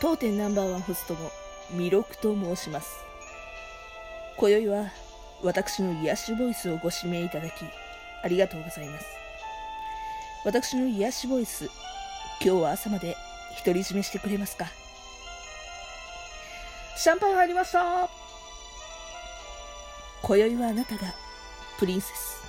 当店ナンバーワンホストの弥勒と申します。今宵は私の癒しボイスをご指名いただきありがとうございます。私の癒しボイス今日は朝まで独り占めしてくれますか？シャンパン入りました。今宵はあなたがプリンセス。